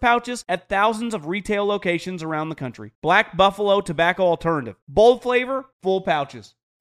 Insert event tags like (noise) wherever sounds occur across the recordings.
pouches at thousands of retail locations around the country. Black Buffalo Tobacco Alternative. Bold flavor, full pouches.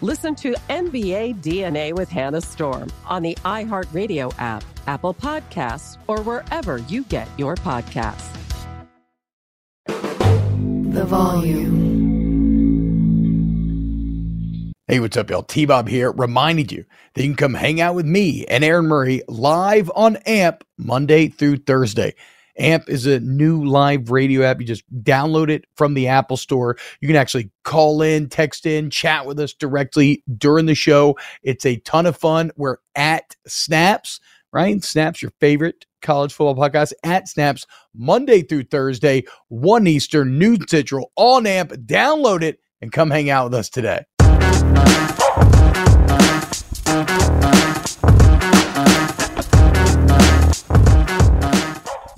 Listen to NBA DNA with Hannah Storm on the iHeartRadio app, Apple Podcasts, or wherever you get your podcasts. The volume. Hey, what's up, y'all? T Bob here, reminding you that you can come hang out with me and Aaron Murray live on AMP Monday through Thursday. AMP is a new live radio app. You just download it from the Apple Store. You can actually call in, text in, chat with us directly during the show. It's a ton of fun. We're at Snaps, right? Snaps, your favorite college football podcast at Snaps, Monday through Thursday, 1 Eastern, noon Central, on AMP. Download it and come hang out with us today.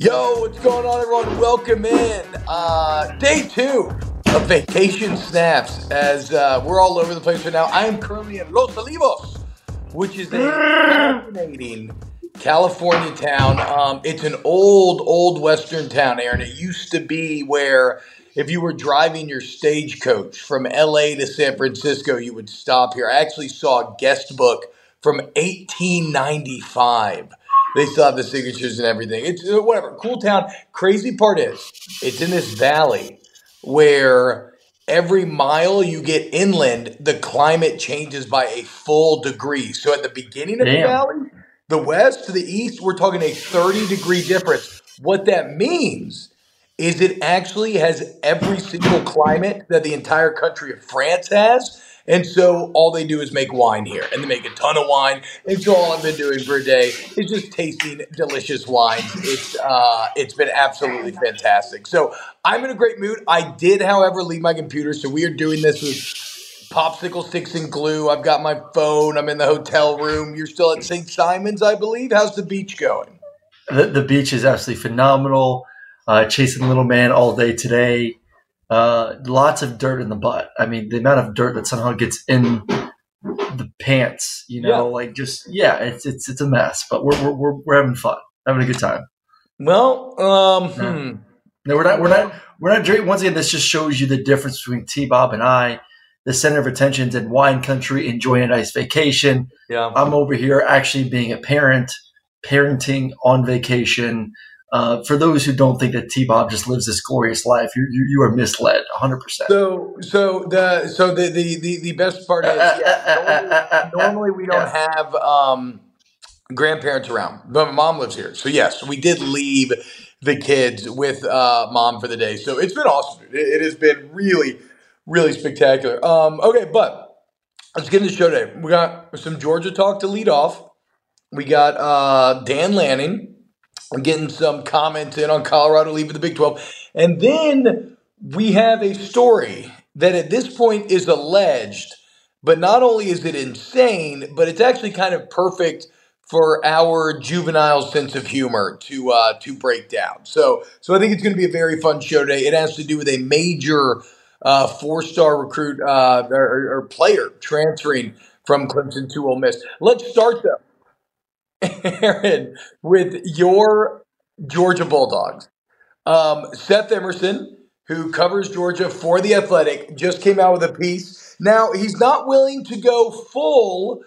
Yo, what's going on, everyone? Welcome in. Uh, day two of Vacation Snaps as uh, we're all over the place right now. I am currently in Los Olivos, which is a fascinating California town. Um, it's an old, old Western town, Aaron. It used to be where if you were driving your stagecoach from LA to San Francisco, you would stop here. I actually saw a guest book from 1895 they still have the signatures and everything. It's uh, whatever. Cool town. Crazy part is it's in this valley where every mile you get inland, the climate changes by a full degree. So at the beginning of Damn. the valley, the west to the east, we're talking a 30 degree difference. What that means is it actually has every single climate that the entire country of France has and so all they do is make wine here, and they make a ton of wine. And so all I've been doing for a day is just tasting delicious wines. It's uh, it's been absolutely fantastic. So I'm in a great mood. I did, however, leave my computer, so we are doing this with popsicle sticks and glue. I've got my phone. I'm in the hotel room. You're still at St. Simons, I believe. How's the beach going? The, the beach is absolutely phenomenal. Uh, chasing little man all day today uh, lots of dirt in the butt. I mean, the amount of dirt that somehow gets in the pants, you know, yeah. like just yeah, it's it's it's a mess. But we're we're we're, we're having fun, having a good time. Well, um, yeah. hmm. no, we're not we're not we're not drinking. Once again, this just shows you the difference between T Bob and I. The center of attention's in wine country, enjoying a nice vacation. Yeah, I'm over here actually being a parent, parenting on vacation uh, for those who don't think that T Bob just lives this glorious life, you you, you are misled 100. percent So, so the so the the the, the best part is yeah, normally, normally we don't (laughs) have um, grandparents around, but my mom lives here. So yes, we did leave the kids with uh, mom for the day. So it's been awesome. It, it has been really, really spectacular. Um, okay, but let's get into the show today. We got some Georgia talk to lead off. We got uh, Dan Lanning Getting some comments in on Colorado leaving the Big 12. And then we have a story that at this point is alleged, but not only is it insane, but it's actually kind of perfect for our juvenile sense of humor to uh, to break down. So so I think it's going to be a very fun show today. It has to do with a major uh, four star recruit uh, or, or player transferring from Clemson to Ole Miss. Let's start though. (laughs) Aaron, with your Georgia Bulldogs. Um, Seth Emerson, who covers Georgia for The Athletic, just came out with a piece. Now, he's not willing to go full.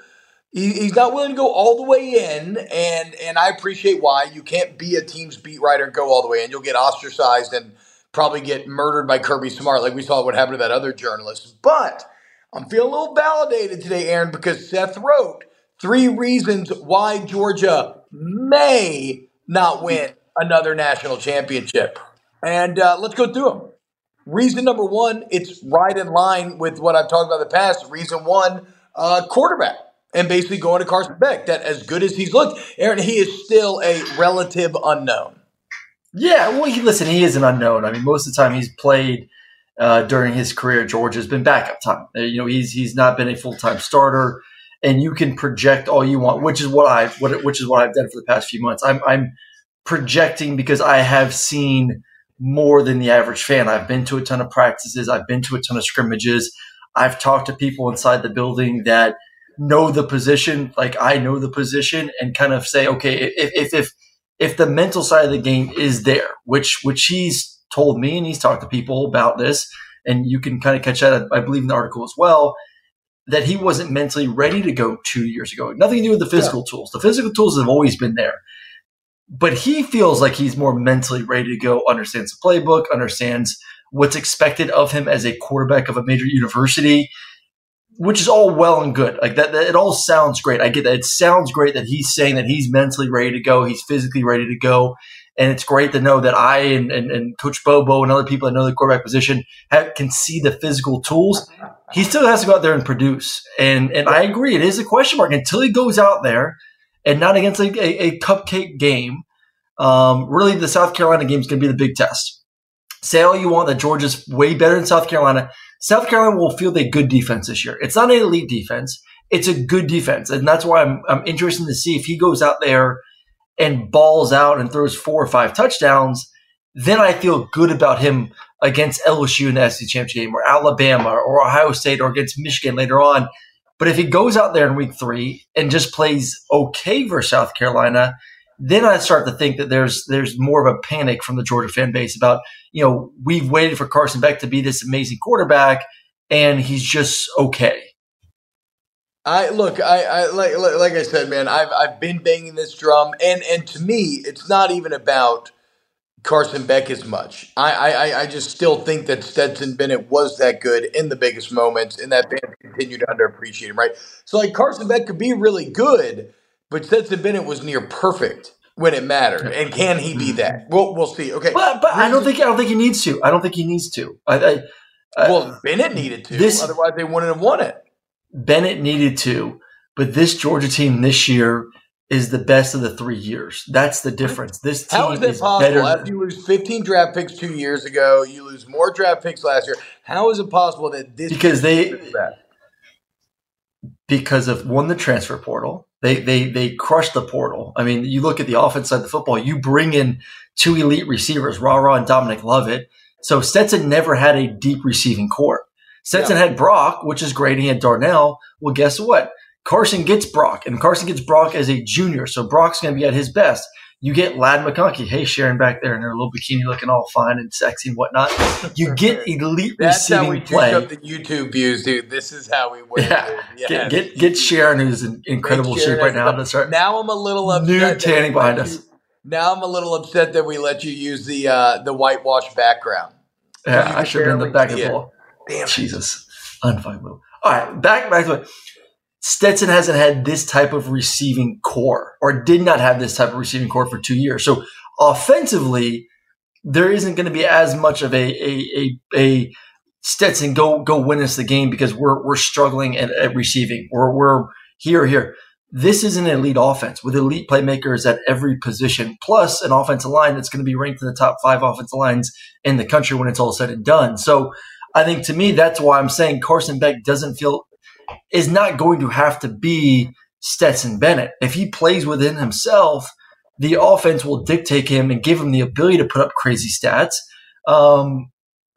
he's not willing to go all the way in, and and I appreciate why. You can't be a team's beat writer and go all the way in. You'll get ostracized and probably get murdered by Kirby Smart, like we saw what happened to that other journalist. But I'm feeling a little validated today, Aaron, because Seth wrote Three reasons why Georgia may not win another national championship. And uh, let's go through them. Reason number one, it's right in line with what I've talked about in the past. Reason one, uh, quarterback. And basically going to Carson Beck. That as good as he's looked, Aaron, he is still a relative unknown. Yeah, well, he, listen, he is an unknown. I mean, most of the time he's played uh, during his career. Georgia has been backup time. Uh, you know, he's he's not been a full time starter and you can project all you want, which is what I what which is what I've done for the past few months. I'm I'm projecting because I have seen more than the average fan. I've been to a ton of practices, I've been to a ton of scrimmages. I've talked to people inside the building that know the position, like I know the position, and kind of say, okay, if if if if the mental side of the game is there, which which he's told me and he's talked to people about this, and you can kind of catch that, I believe, in the article as well that he wasn't mentally ready to go two years ago. Nothing to do with the physical yeah. tools. The physical tools have always been there. But he feels like he's more mentally ready to go, understands the playbook, understands what's expected of him as a quarterback of a major university, which is all well and good. Like that, that it all sounds great. I get that. It sounds great that he's saying that he's mentally ready to go, he's physically ready to go. And it's great to know that I and, and, and Coach Bobo and other people that know the quarterback position have, can see the physical tools. He still has to go out there and produce. And and I agree, it is a question mark until he goes out there and not against a, a, a cupcake game. Um, really, the South Carolina game is going to be the big test. Say all you want that Georgia's way better than South Carolina. South Carolina will field a good defense this year. It's not an elite defense. It's a good defense. And that's why I'm, I'm interested to see if he goes out there – and balls out and throws four or five touchdowns, then I feel good about him against LSU in the SEC championship game or Alabama or Ohio State or against Michigan later on. But if he goes out there in week three and just plays okay versus South Carolina, then I start to think that there's there's more of a panic from the Georgia fan base about, you know, we've waited for Carson Beck to be this amazing quarterback and he's just okay. I look, I, I like like I said, man. I've I've been banging this drum, and and to me, it's not even about Carson Beck as much. I I I just still think that Stetson Bennett was that good in the biggest moments, and that band continued to underappreciate him. Right, so like Carson Beck could be really good, but Stetson Bennett was near perfect when it mattered, and can he be that? We'll we'll see. Okay, but but I don't think I don't think he needs to. I don't think he needs to. I, I, well, Bennett needed to. This, otherwise, they wouldn't have won it. Bennett needed to, but this Georgia team this year is the best of the three years. That's the difference. This team How is, is possible? Better After you lose 15 draft picks two years ago, you lose more draft picks last year. How is it possible that this because they because of one the transfer portal. They they they crushed the portal. I mean, you look at the offense side of the football. You bring in two elite receivers, RaRa and Dominic Lovett. So Stetson never had a deep receiving corps. Stetson yeah. had Brock, which is great. He had Darnell. Well, guess what? Carson gets Brock, and Carson gets Brock as a junior. So Brock's going to be at his best. You get Ladd McConkey. Hey, Sharon back there in her little bikini looking all fine and sexy and whatnot. You (laughs) get elite That's receiving how we play. up the YouTube views, dude. This is how we win. Yeah. Yes. Get, get, get Sharon, who's in incredible shape right now. To start now I'm a little upset. New tanning behind us. Now I'm a little upset that we let you use the uh, the whitewash background. Yeah, I should have been the back the ball. Damn. Jesus, unfuckable. All right, back back to it. Stetson hasn't had this type of receiving corps, or did not have this type of receiving corps for two years. So offensively, there isn't going to be as much of a a a, a Stetson go go win us the game because we're we're struggling at, at receiving. We're we're here here. This is an elite offense with elite playmakers at every position, plus an offensive line that's going to be ranked in the top five offensive lines in the country when it's all said and done. So I think to me, that's why I'm saying Carson Beck doesn't feel is not going to have to be Stetson Bennett. If he plays within himself, the offense will dictate him and give him the ability to put up crazy stats um,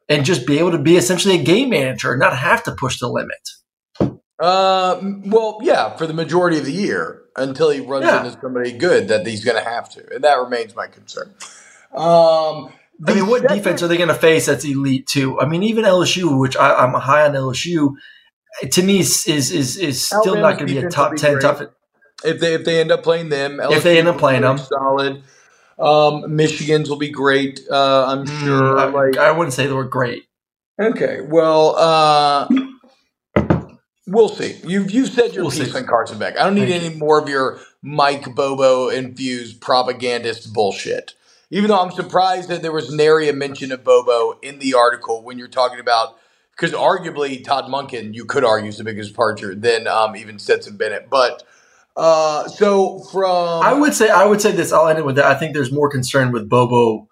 and just be able to be essentially a game manager and not have to push the limit. Uh, well, yeah, for the majority of the year until he runs Yeah. into somebody good that he's going to have to, and that remains my concern. Um, I mean, what the defense are they going to face that's elite too? I mean, even LSU, which I, I'm high on LSU, to me is is is, is still Alabama's not going to be a top be ten great. top. if they if they end up playing them, If they end up playing them. solid. Um, Michigan's will be great. Uh, I'm sure. Mm, I, like, I wouldn't say they were great. okay, well, uh, we'll see. You've you've said your We'll piece see. on Carson Beck. I don't need Thank any more of your Mike Bobo infused propagandist bullshit. Even though I'm surprised that there was nary a mention of Bobo in the article when you're talking about because arguably Todd Monken, you could argue, is the biggest departure than um, even Stetson Bennett. But uh, so from I would say I would say this. I'll end it with that. I think there's more concern with Bobo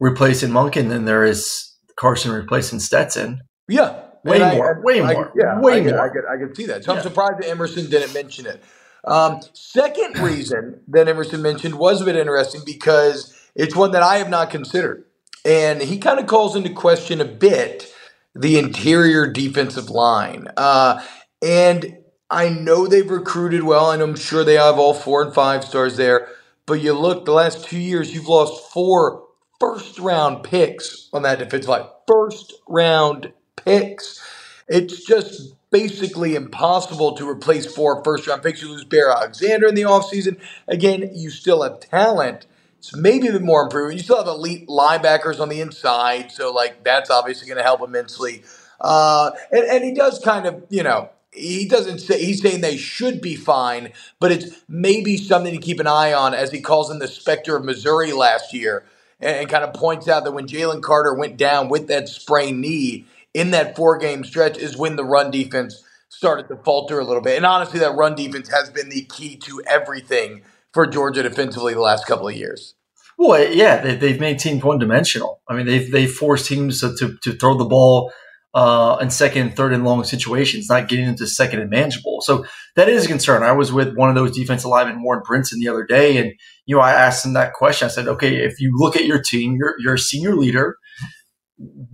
replacing Monken than there is Carson replacing Stetson. Yeah. Way And more, way I, more, yeah, way I could, more. I could, I could see that. So Yeah. I'm surprised that Emerson didn't mention it. Um, second reason that Emerson mentioned was a bit interesting because it's one that I have not considered. And he kind of calls into question a bit the interior defensive line. Uh, and I know they've recruited well, and I'm sure they have all four and five stars there. But you look, the last two years, you've lost four first round picks on that defensive line. First round picks. It's just basically impossible to replace four first round picks. You lose Bear Alexander in the offseason. Again, you still have talent. It's maybe a bit more improvement. You still have elite linebackers on the inside, so like that's obviously going to help immensely. Uh, and, and he does kind of, you know, he doesn't say he's saying they should be fine, but it's maybe something to keep an eye on as he calls in the specter of Missouri last year and, and kind of points out that when Jalen Carter went down with that sprained knee in that four game stretch is when the run defense started to falter a little bit. And honestly, that run defense has been the key to everything for Georgia defensively the last couple of years. Well, yeah, they, they've made teams one dimensional. I mean, they've they've forced teams to, to, to throw the ball uh, in second, third, and long situations, not getting into second and manageable. So that is a concern. I was with one of those defensive linemen, Warren Brinson, the other day, and you know, I asked him that question. I said, "Okay, if you look at your team, you're you're a senior leader.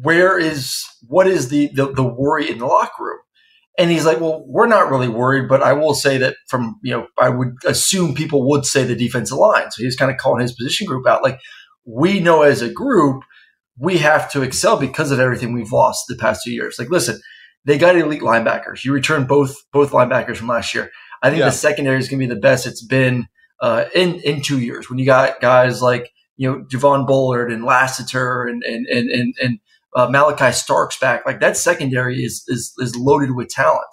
Where is what is the the, the worry in the locker room?" And he's like, "Well, we're not really worried, but I will say that from you know, I would assume people would say the defensive line." So he's kind of calling his position group out, like we know as a group we have to excel because of everything we've lost the past two years. Like, listen, they got elite linebackers. You returned both both linebackers from last year. I think Yeah. the secondary is going to be the best it's been uh, in in two years. When you got guys like you know Javon Bullard and Lassiter and and and and, and uh, Malaki Starks back, like that secondary is is is loaded with talent.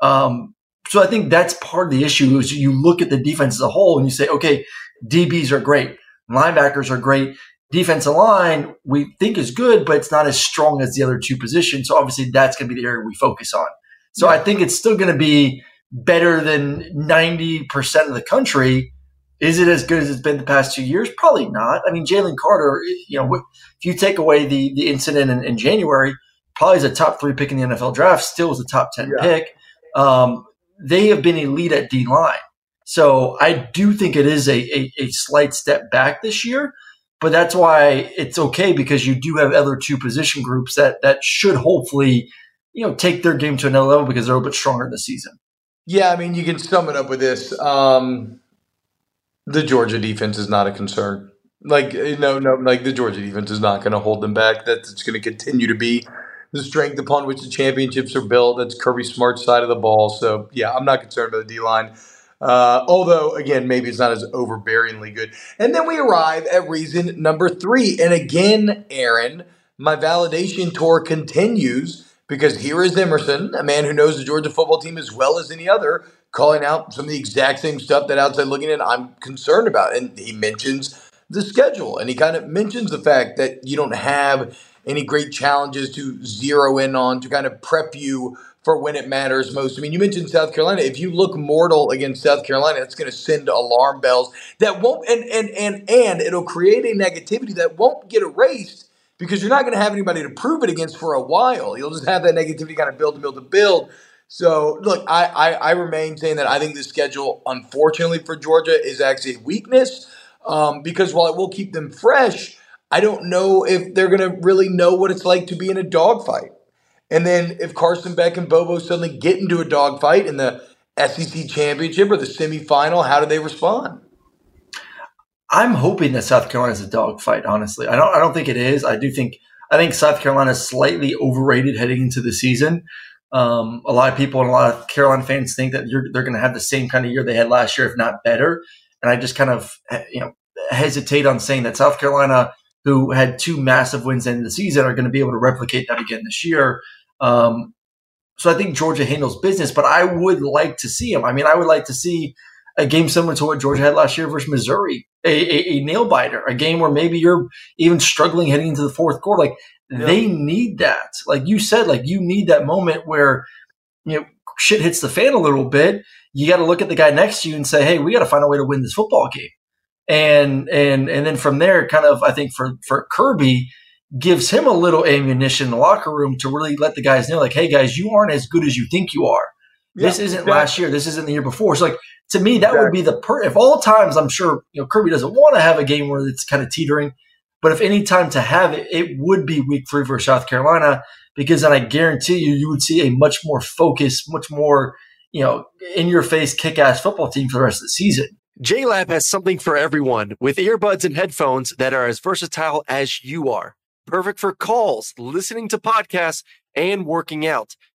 Um, so I think that's part of the issue is you look at the defense as a whole and you say, okay, DBs are great, linebackers are great, defensive line we think is good, but it's not as strong as the other two positions. So obviously that's going to be the area we focus on. So I think it's still going to be better than 90% of the country. Is it as good as it's been the past two years? Probably not. I mean, Jalen Carter, you know, if you take away the, the incident in, in January, probably is a top three pick in the NFL draft, still is a top 10 Yeah. pick. Um, they have been elite at D line. So I do think it is a, a, a slight step back this year, but that's why it's okay because you do have other two position groups that, that should hopefully, you know, take their game to another level because they're a little bit stronger in the season. Yeah, I mean, you can sum it up with this. Um, the Georgia defense is not a concern. Like, no, no, like the Georgia defense is not going to hold them back. That's it's going to continue to be the strength upon which the championships are built. That's Kirby Smart's side of the ball. So, yeah, I'm not concerned about the D line. Uh, although, again, maybe it's not as overbearingly good. And then we arrive at reason number three. And again, Aaron, my validation tour continues because here is Emerson, a man who knows the Georgia football team as well as any other, calling out some of the exact same stuff that outside looking at I'm concerned about. And he mentions the schedule and he kind of mentions the fact that you don't have any great challenges to zero in on to kind of prep you for when it matters most. I mean, you mentioned South Carolina. If you look mortal against South Carolina, that's going to send alarm bells that won't and and and and it'll create a negativity that won't get erased because you're not going to have anybody to prove it against for a while. You'll just have that negativity kind of build and build and build. So look, I, I, I remain saying that I think the schedule, unfortunately for Georgia, is actually a weakness um, because while it will keep them fresh, I don't know if they're going to really know what it's like to be in a dogfight. And then if Carson Beck and Bobo suddenly get into a dogfight in the SEC championship or the semifinal, how do they respond? I'm hoping that South Carolina is a dogfight. Honestly, I don't. I don't think it is. I do think. I think South Carolina is slightly overrated heading into the season. Um, a lot of people and a lot of Carolina fans think that they're going to have the same kind of year they had last year, if not better. And I just kind of you know hesitate on saying that South Carolina, who had two massive wins in the season, are going to be able to replicate that again this year. Um, so I think Georgia handles business, but I would like to see them. I mean, I would like to see a game similar to what Georgia had last year versus Missouri, a, a, a nail biter, a game where maybe you're even struggling heading into the fourth quarter. Like yeah. they need that. Like you said, like you need that moment where you know shit hits the fan a little bit. You got to look at the guy next to you and say, "Hey, we got to find a way to win this football game." And and and then from there, kind of, I think for for Kirby gives him a little ammunition in the locker room to really let the guys know, like, "Hey, guys, you aren't as good as you think you are." Yeah, this isn't exactly. last year. This isn't the year before. So like to me, that exactly. would be the per. If all times, I'm sure you know Kirby doesn't want to have a game where it's kind of teetering, but if any time to have it, it would be Week Three for South Carolina because then I guarantee you, you would see a much more focused, much more you know in your face, kick ass football team for the rest of the season. JLab has something for everyone with earbuds and headphones that are as versatile as you are. Perfect for calls, listening to podcasts, and working out.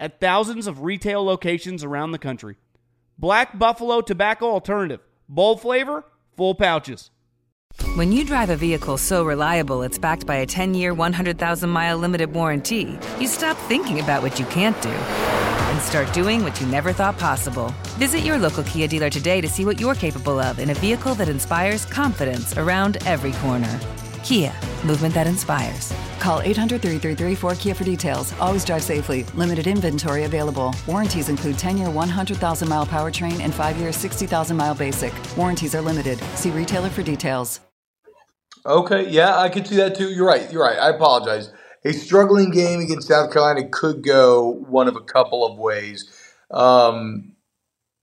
at thousands of retail locations around the country. Black Buffalo Tobacco Alternative. Bold flavor, full pouches. When you drive a vehicle so reliable it's backed by a 10 year, 100,000 mile limited warranty, you stop thinking about what you can't do and start doing what you never thought possible. Visit your local Kia dealer today to see what you're capable of in a vehicle that inspires confidence around every corner. Kia, movement that inspires. Call 800 333 4KIA for details. Always drive safely. Limited inventory available. Warranties include 10 year 100,000 mile powertrain and 5 year 60,000 mile basic. Warranties are limited. See retailer for details. Okay, yeah, I could see that too. You're right. You're right. I apologize. A struggling game against South Carolina could go one of a couple of ways. Um,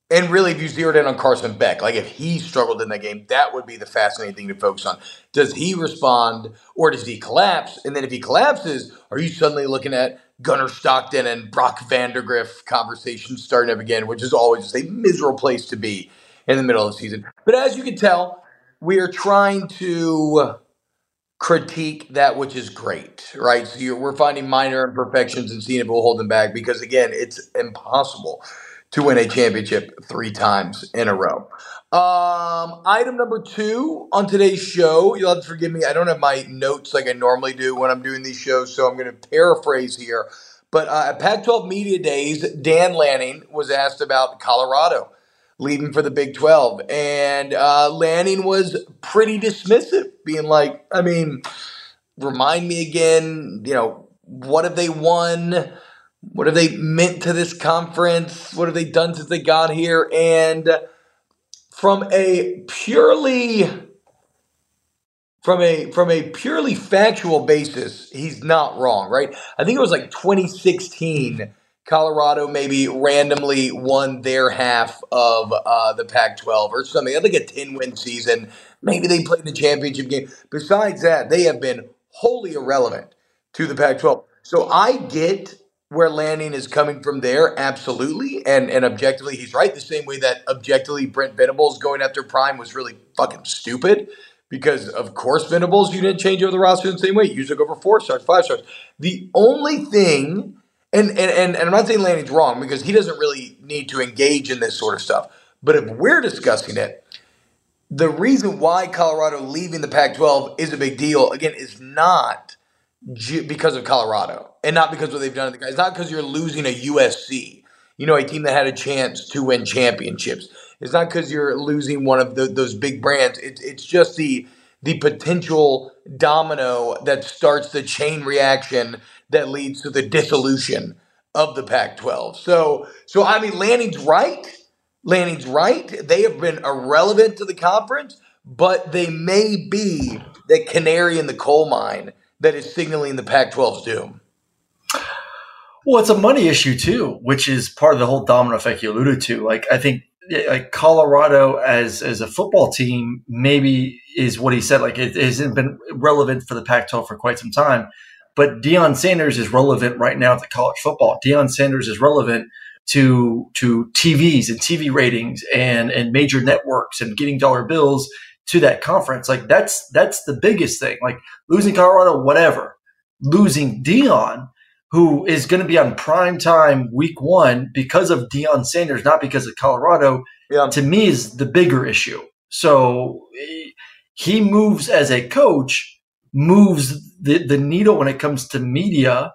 and really, if you zeroed in on Carson Beck, like if he struggled in that game, that would be the fascinating thing to focus on. Does he respond or does he collapse? And then if he collapses, are you suddenly looking at Gunnar Stockton and Brock Vandagriff conversation starting up again, which is always just a miserable place to be in the middle of the season. But as you can tell, we are trying to critique that which is great, right? So we're finding minor imperfections and seeing if we'll hold them back because, again, it's impossible to win a championship three times in a row. Um, item number two on today's show, you'll have to forgive me. I don't have my notes like I normally do when I'm doing these shows, so I'm going to paraphrase here. But uh, at Pac 12 Media Days, Dan Lanning was asked about Colorado leaving for the Big 12. And uh, Lanning was pretty dismissive, being like, I mean, remind me again, you know, what have they won? What have they meant to this conference? What have they done since they got here? And from a purely from a from a purely factual basis, he's not wrong, right? I think it was like 2016 Colorado maybe randomly won their half of uh, the Pac 12 or something. I think a 10 win season. Maybe they played the championship game. Besides that, they have been wholly irrelevant to the Pac 12. So I get where Lanning is coming from there, absolutely. And, and objectively, he's right. The same way that objectively Brent Venables going after Prime was really fucking stupid because of course Venables you didn't change over the roster the same way. You took over four stars, five stars. The only thing and, and, and, and I'm not saying Lanning's wrong because he doesn't really need to engage in this sort of stuff. But if we're discussing it, the reason why Colorado leaving the Pac 12 is a big deal, again, is not because of Colorado and not because what they've done. to the It's not because you're losing a USC, you know, a team that had a chance to win championships. It's not because you're losing one of the, those big brands. It's, it's just the the potential domino that starts the chain reaction that leads to the dissolution of the Pac-12. So, so I mean, Lanning's right. Lanning's right. They have been irrelevant to the conference, but they may be the canary in the coal mine that is signaling the Pac-12's doom. Well, it's a money issue too, which is part of the whole domino effect you alluded to. Like, I think like Colorado as as a football team maybe is what he said. Like, it hasn't been relevant for the Pac-12 for quite some time. But Deion Sanders is relevant right now to college football. Deion Sanders is relevant to to TVs and TV ratings and and major networks and getting dollar bills to that conference. Like that's that's the biggest thing. Like losing Colorado, whatever. Losing Deion, who is going to be on prime time week one because of Deion Sanders, not because of Colorado, yeah. to me is the bigger issue. So he moves as a coach moves the, the needle when it comes to media,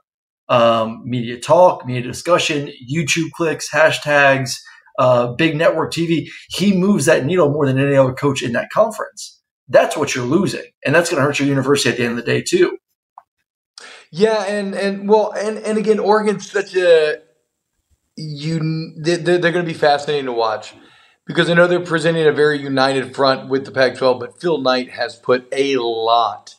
um, media talk, media discussion, YouTube clicks, hashtags, uh, big network TV. He moves that needle more than any other coach in that conference. That's what you're losing, and that's going to hurt your university at the end of the day too. Yeah, and and well, and and again, Oregon's such a you. They're, they're going to be fascinating to watch because I know they're presenting a very united front with the Pac-12, but Phil Knight has put a lot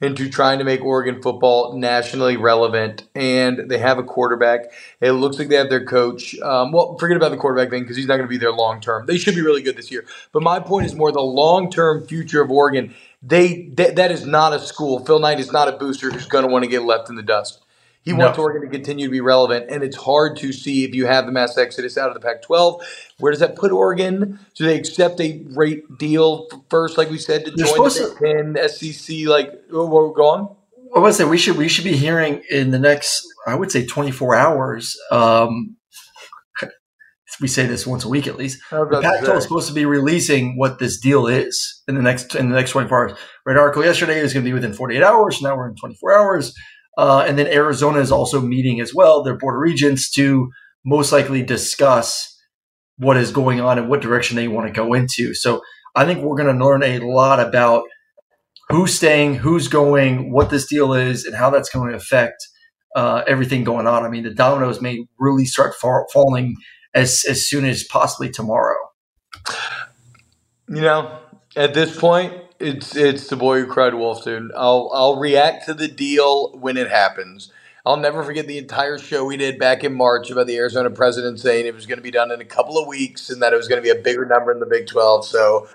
into trying to make Oregon football nationally relevant. And they have a quarterback. It looks like they have their coach. Um, well, forget about the quarterback thing because he's not going to be there long term. They should be really good this year. But my point is more the long term future of Oregon. They that, that is not a school. Phil Knight is not a booster who's going to want to get left in the dust. He no. wants Oregon to continue to be relevant, and it's hard to see if you have the mass exodus out of the Pac-12. Where does that put Oregon? Do they accept a rate deal first, like we said, to You're join the Big Ten, SEC? Like, oh, we're going. I was say we should we should be hearing in the next, I would say, 24 hours. Um, we say this once a week at least. The about Pac-12 is supposed to be releasing what this deal is in the next in the next 24 hours. Read an article yesterday. It was going to be within 48 hours. Now we're in 24 hours. Uh, and then Arizona is also meeting as well, their board of regents, to most likely discuss what is going on and what direction they want to go into. So I think we're going to learn a lot about who's staying, who's going, what this deal is, and how that's going to affect uh, everything going on. I mean, the dominoes may really start fa- falling as as soon as possibly tomorrow. You know, at this point, it's it's the boy who cried wolf, dude. I'll I'll react to the deal when it happens. I'll never forget the entire show we did back in March about the Arizona president saying it was going to be done in a couple of weeks and that it was going to be a bigger number in the Big 12. So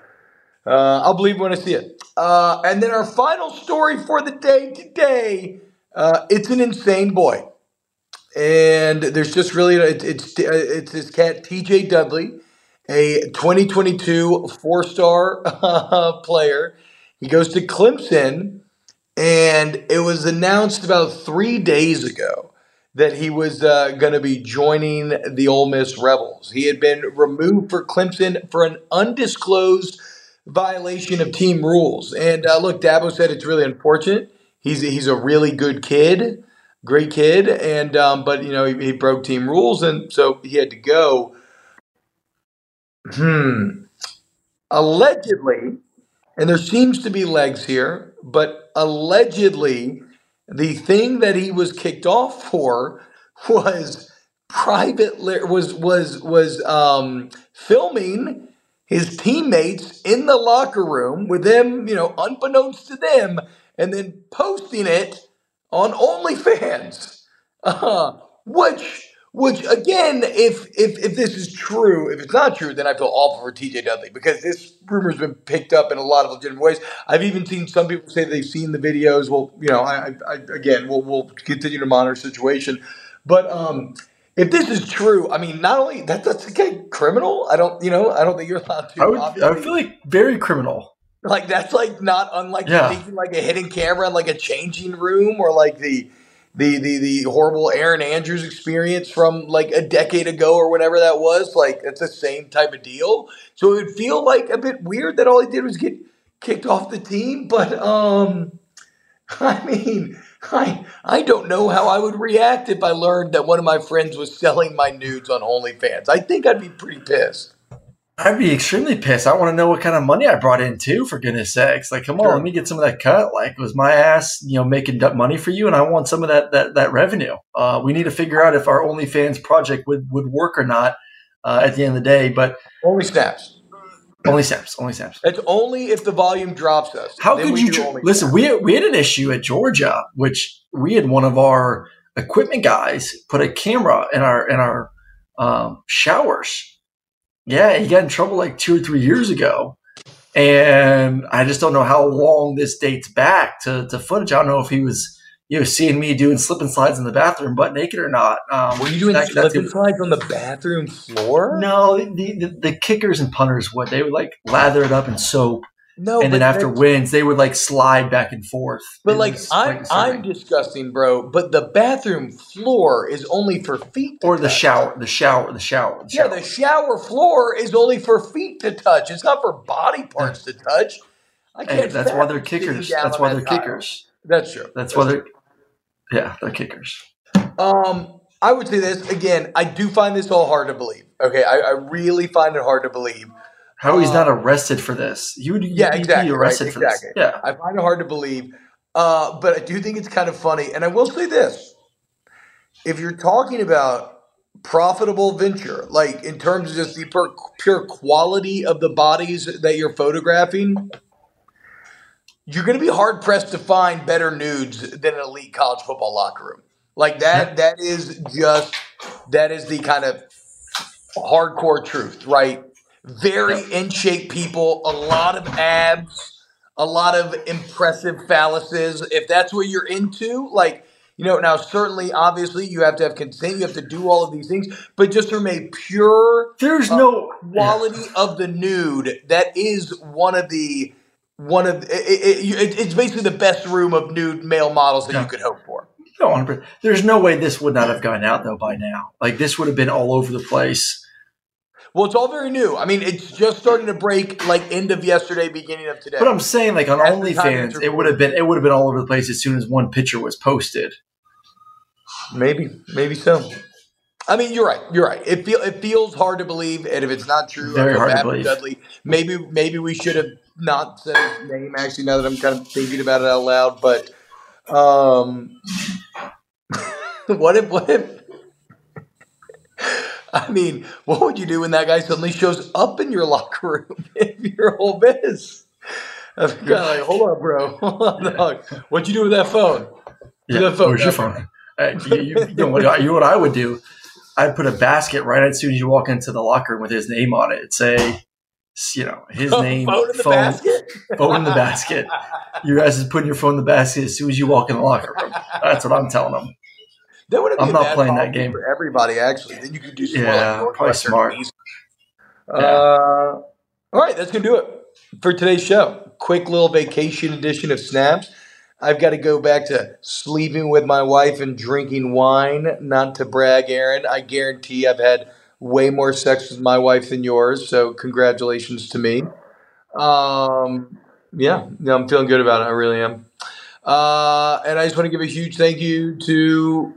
uh, I'll believe when I see it. Uh, and then our final story for the day today uh, it's an insane boy. And there's just really, it, it's, it's this cat, TJ Dudley a 2022 four star player. He goes to Clemson, and it was announced about three days ago that he was uh, going to be joining the Ole Miss Rebels. He had been removed for Clemson for an undisclosed violation of team rules. And uh, look, Dabo said it's really unfortunate. He's he's a really good kid, great kid, and um, but you know he, he broke team rules, and so he had to go. Hmm. Allegedly, and there seems to be legs here, but allegedly, the thing that he was kicked off for was private was was was um, filming his teammates in the locker room with them, you know, unbeknownst to them, and then posting it on OnlyFans. (laughs) Uh, which which again, if if if this is true, if it's not true, then I feel awful for TJ Dudley because this rumor's been picked up in a lot of legitimate ways. I've even seen some people say they've seen the videos. Well, you know, I, I, I again, we'll we'll continue to monitor the situation, but um, if this is true, I mean, not only that, that's again criminal. I don't, you know, I don't think you're allowed to. I would, I would feel like very criminal. Like that's like not unlike Yeah. like a hidden camera in like a changing room or like the the the the horrible Erin Andrews experience from like a decade ago or whatever that was. Like it's the same type of deal. So it would feel like a bit weird that all he did was get kicked off the team. But um (laughs) I mean I I don't know how I would react if I learned that one of my friends was selling my nudes on OnlyFans. I think I'd be pretty pissed. I'd be extremely pissed. I want to know what kind of money I brought in too, for goodness sakes. Like, come on, Sure. let me get some of that cut. Like, was my ass, you know, making money for you, and I want some of that that that revenue. Uh, we need to figure out if our OnlyFans project would would work or not uh, at the end of the day. But Only snaps. only snaps, only snaps. It's only if the volume drops us. How could you tr- listen? We we had an issue at Georgia, which we had one of our equipment guys put a camera in our in our um, showers. Yeah, he got in trouble like two or three years ago, and I just don't know how long this dates back to, to footage. I don't know if he was you know seeing me doing slip and slides in the bathroom butt naked or not. Um, Were you doing that- slip and slides on the bathroom floor? No, the, the the kickers and punters would they would like lather it up in soap, no. and then after wins they would like slide back and forth. but like I'm, I'm disgusting, bro. But the bathroom floor is only for feet. to or the shower, the shower, the shower. The Yeah, shower. the shower floor is only for feet to touch. It's not for body parts to touch. I can't. that's why they're kickers. That's why they're kickers. That's true. That's why they're yeah, they're kickers. Um, I would say this again. I do find this all hard to believe. Okay, I, I really find it hard to believe. How he's not Uh, arrested for this? You would Yeah, exactly. be right, arrested for this. Yeah. I find it hard to believe, uh, but I do think it's kind of funny. And I will say this: if you're talking about profitable venture, like in terms of just the pure, pure quality of the bodies that you're photographing, you're going to be hard pressed to find better nudes than an elite college football locker room. Like that. That is just that is the kind of hardcore truth, right? Very in shape people, a lot of abs, a lot of impressive phalluses. If that's what you're into, like, you know, now certainly, obviously, you have to have consent, you have to do all of these things, but just from a pure There's uh, no quality of the nude, that is one of the one of it, it, it, it's basically the best room of nude male models that Yeah. you could hope for. no, 100%. There's no way this would not have gone out though by now. Like this would have been all over the place. Well, it's all very new. I mean, it's just starting to break like end of yesterday, beginning of today. But I'm saying, like on OnlyFans, it would have been it would have been all over the place as soon as one picture was posted. Maybe, maybe so. I mean, you're right. You're right. It feel it feels hard to believe, and if it's not true, Very hard to believe. Dudley. Maybe, maybe we should have not said his name. Actually, now that I'm kind of thinking about it out loud, but um, (laughs) what if what if? (laughs) I mean, what would you do when that guy suddenly shows up in your (laughs) locker room if you're Ole Miss? I'm kind of like, hold on, bro. (laughs) Hold on. What'd you do with that phone? Yeah, That phone, where's your phone? Uh, you, you- you know what, I- you know what I would do? I'd put a basket right as soon as you walk into the locker room with his name on it. It'd say, you know, his name, phone in the basket. phone in the basket. You guys is putting your phone in the basket as soon as you walk in the locker room. That's what I'm telling them. That would have I'm not playing that game. for everybody. Actually, then you could do some Yeah, like probably smart. Uh, all right, that's gonna do it for today's show. Quick little vacation edition of Snaps. I've got to go back to sleeping with my wife and drinking wine. Not to brag, Aaron. I guarantee I've had way more sex with my wife than yours. So congratulations to me. Um, yeah, no, I'm feeling good about it. I really am. Uh, and I just want to give a huge thank you to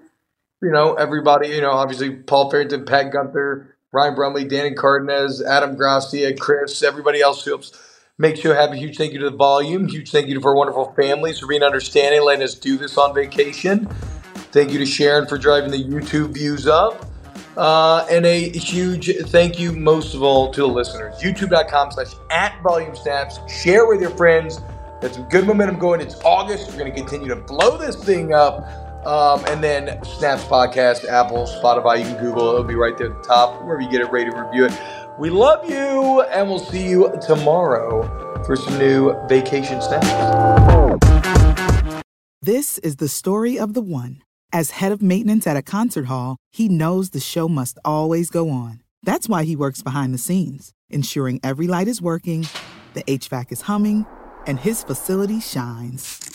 you know, everybody, you know, obviously Paul Farrington, Pat Gunther, Ryan Brumley, Danny Cardenas, Adam Gracia, Chris, everybody else who helps make sure have a huge thank you to the volume. Huge thank you to our wonderful families for being understanding, letting us do this on vacation. Thank you to Sharon for driving the YouTube views up. Uh, and a huge thank you, most of all, to the listeners. YouTube.com slash at volume snaps. Share with your friends. Got some good momentum going. It's August. We're going to continue to blow this thing up. Um, and then Snaps Podcast, Apple, Spotify. You can Google it. It'll be right there at the top. Wherever you get it, rate and review it. We love you, and we'll see you tomorrow for some new vacation snaps. This is the story of the one. As head of maintenance at a concert hall, he knows the show must always go on. That's why he works behind the scenes, ensuring every light is working, the HVAC is humming, and his facility shines.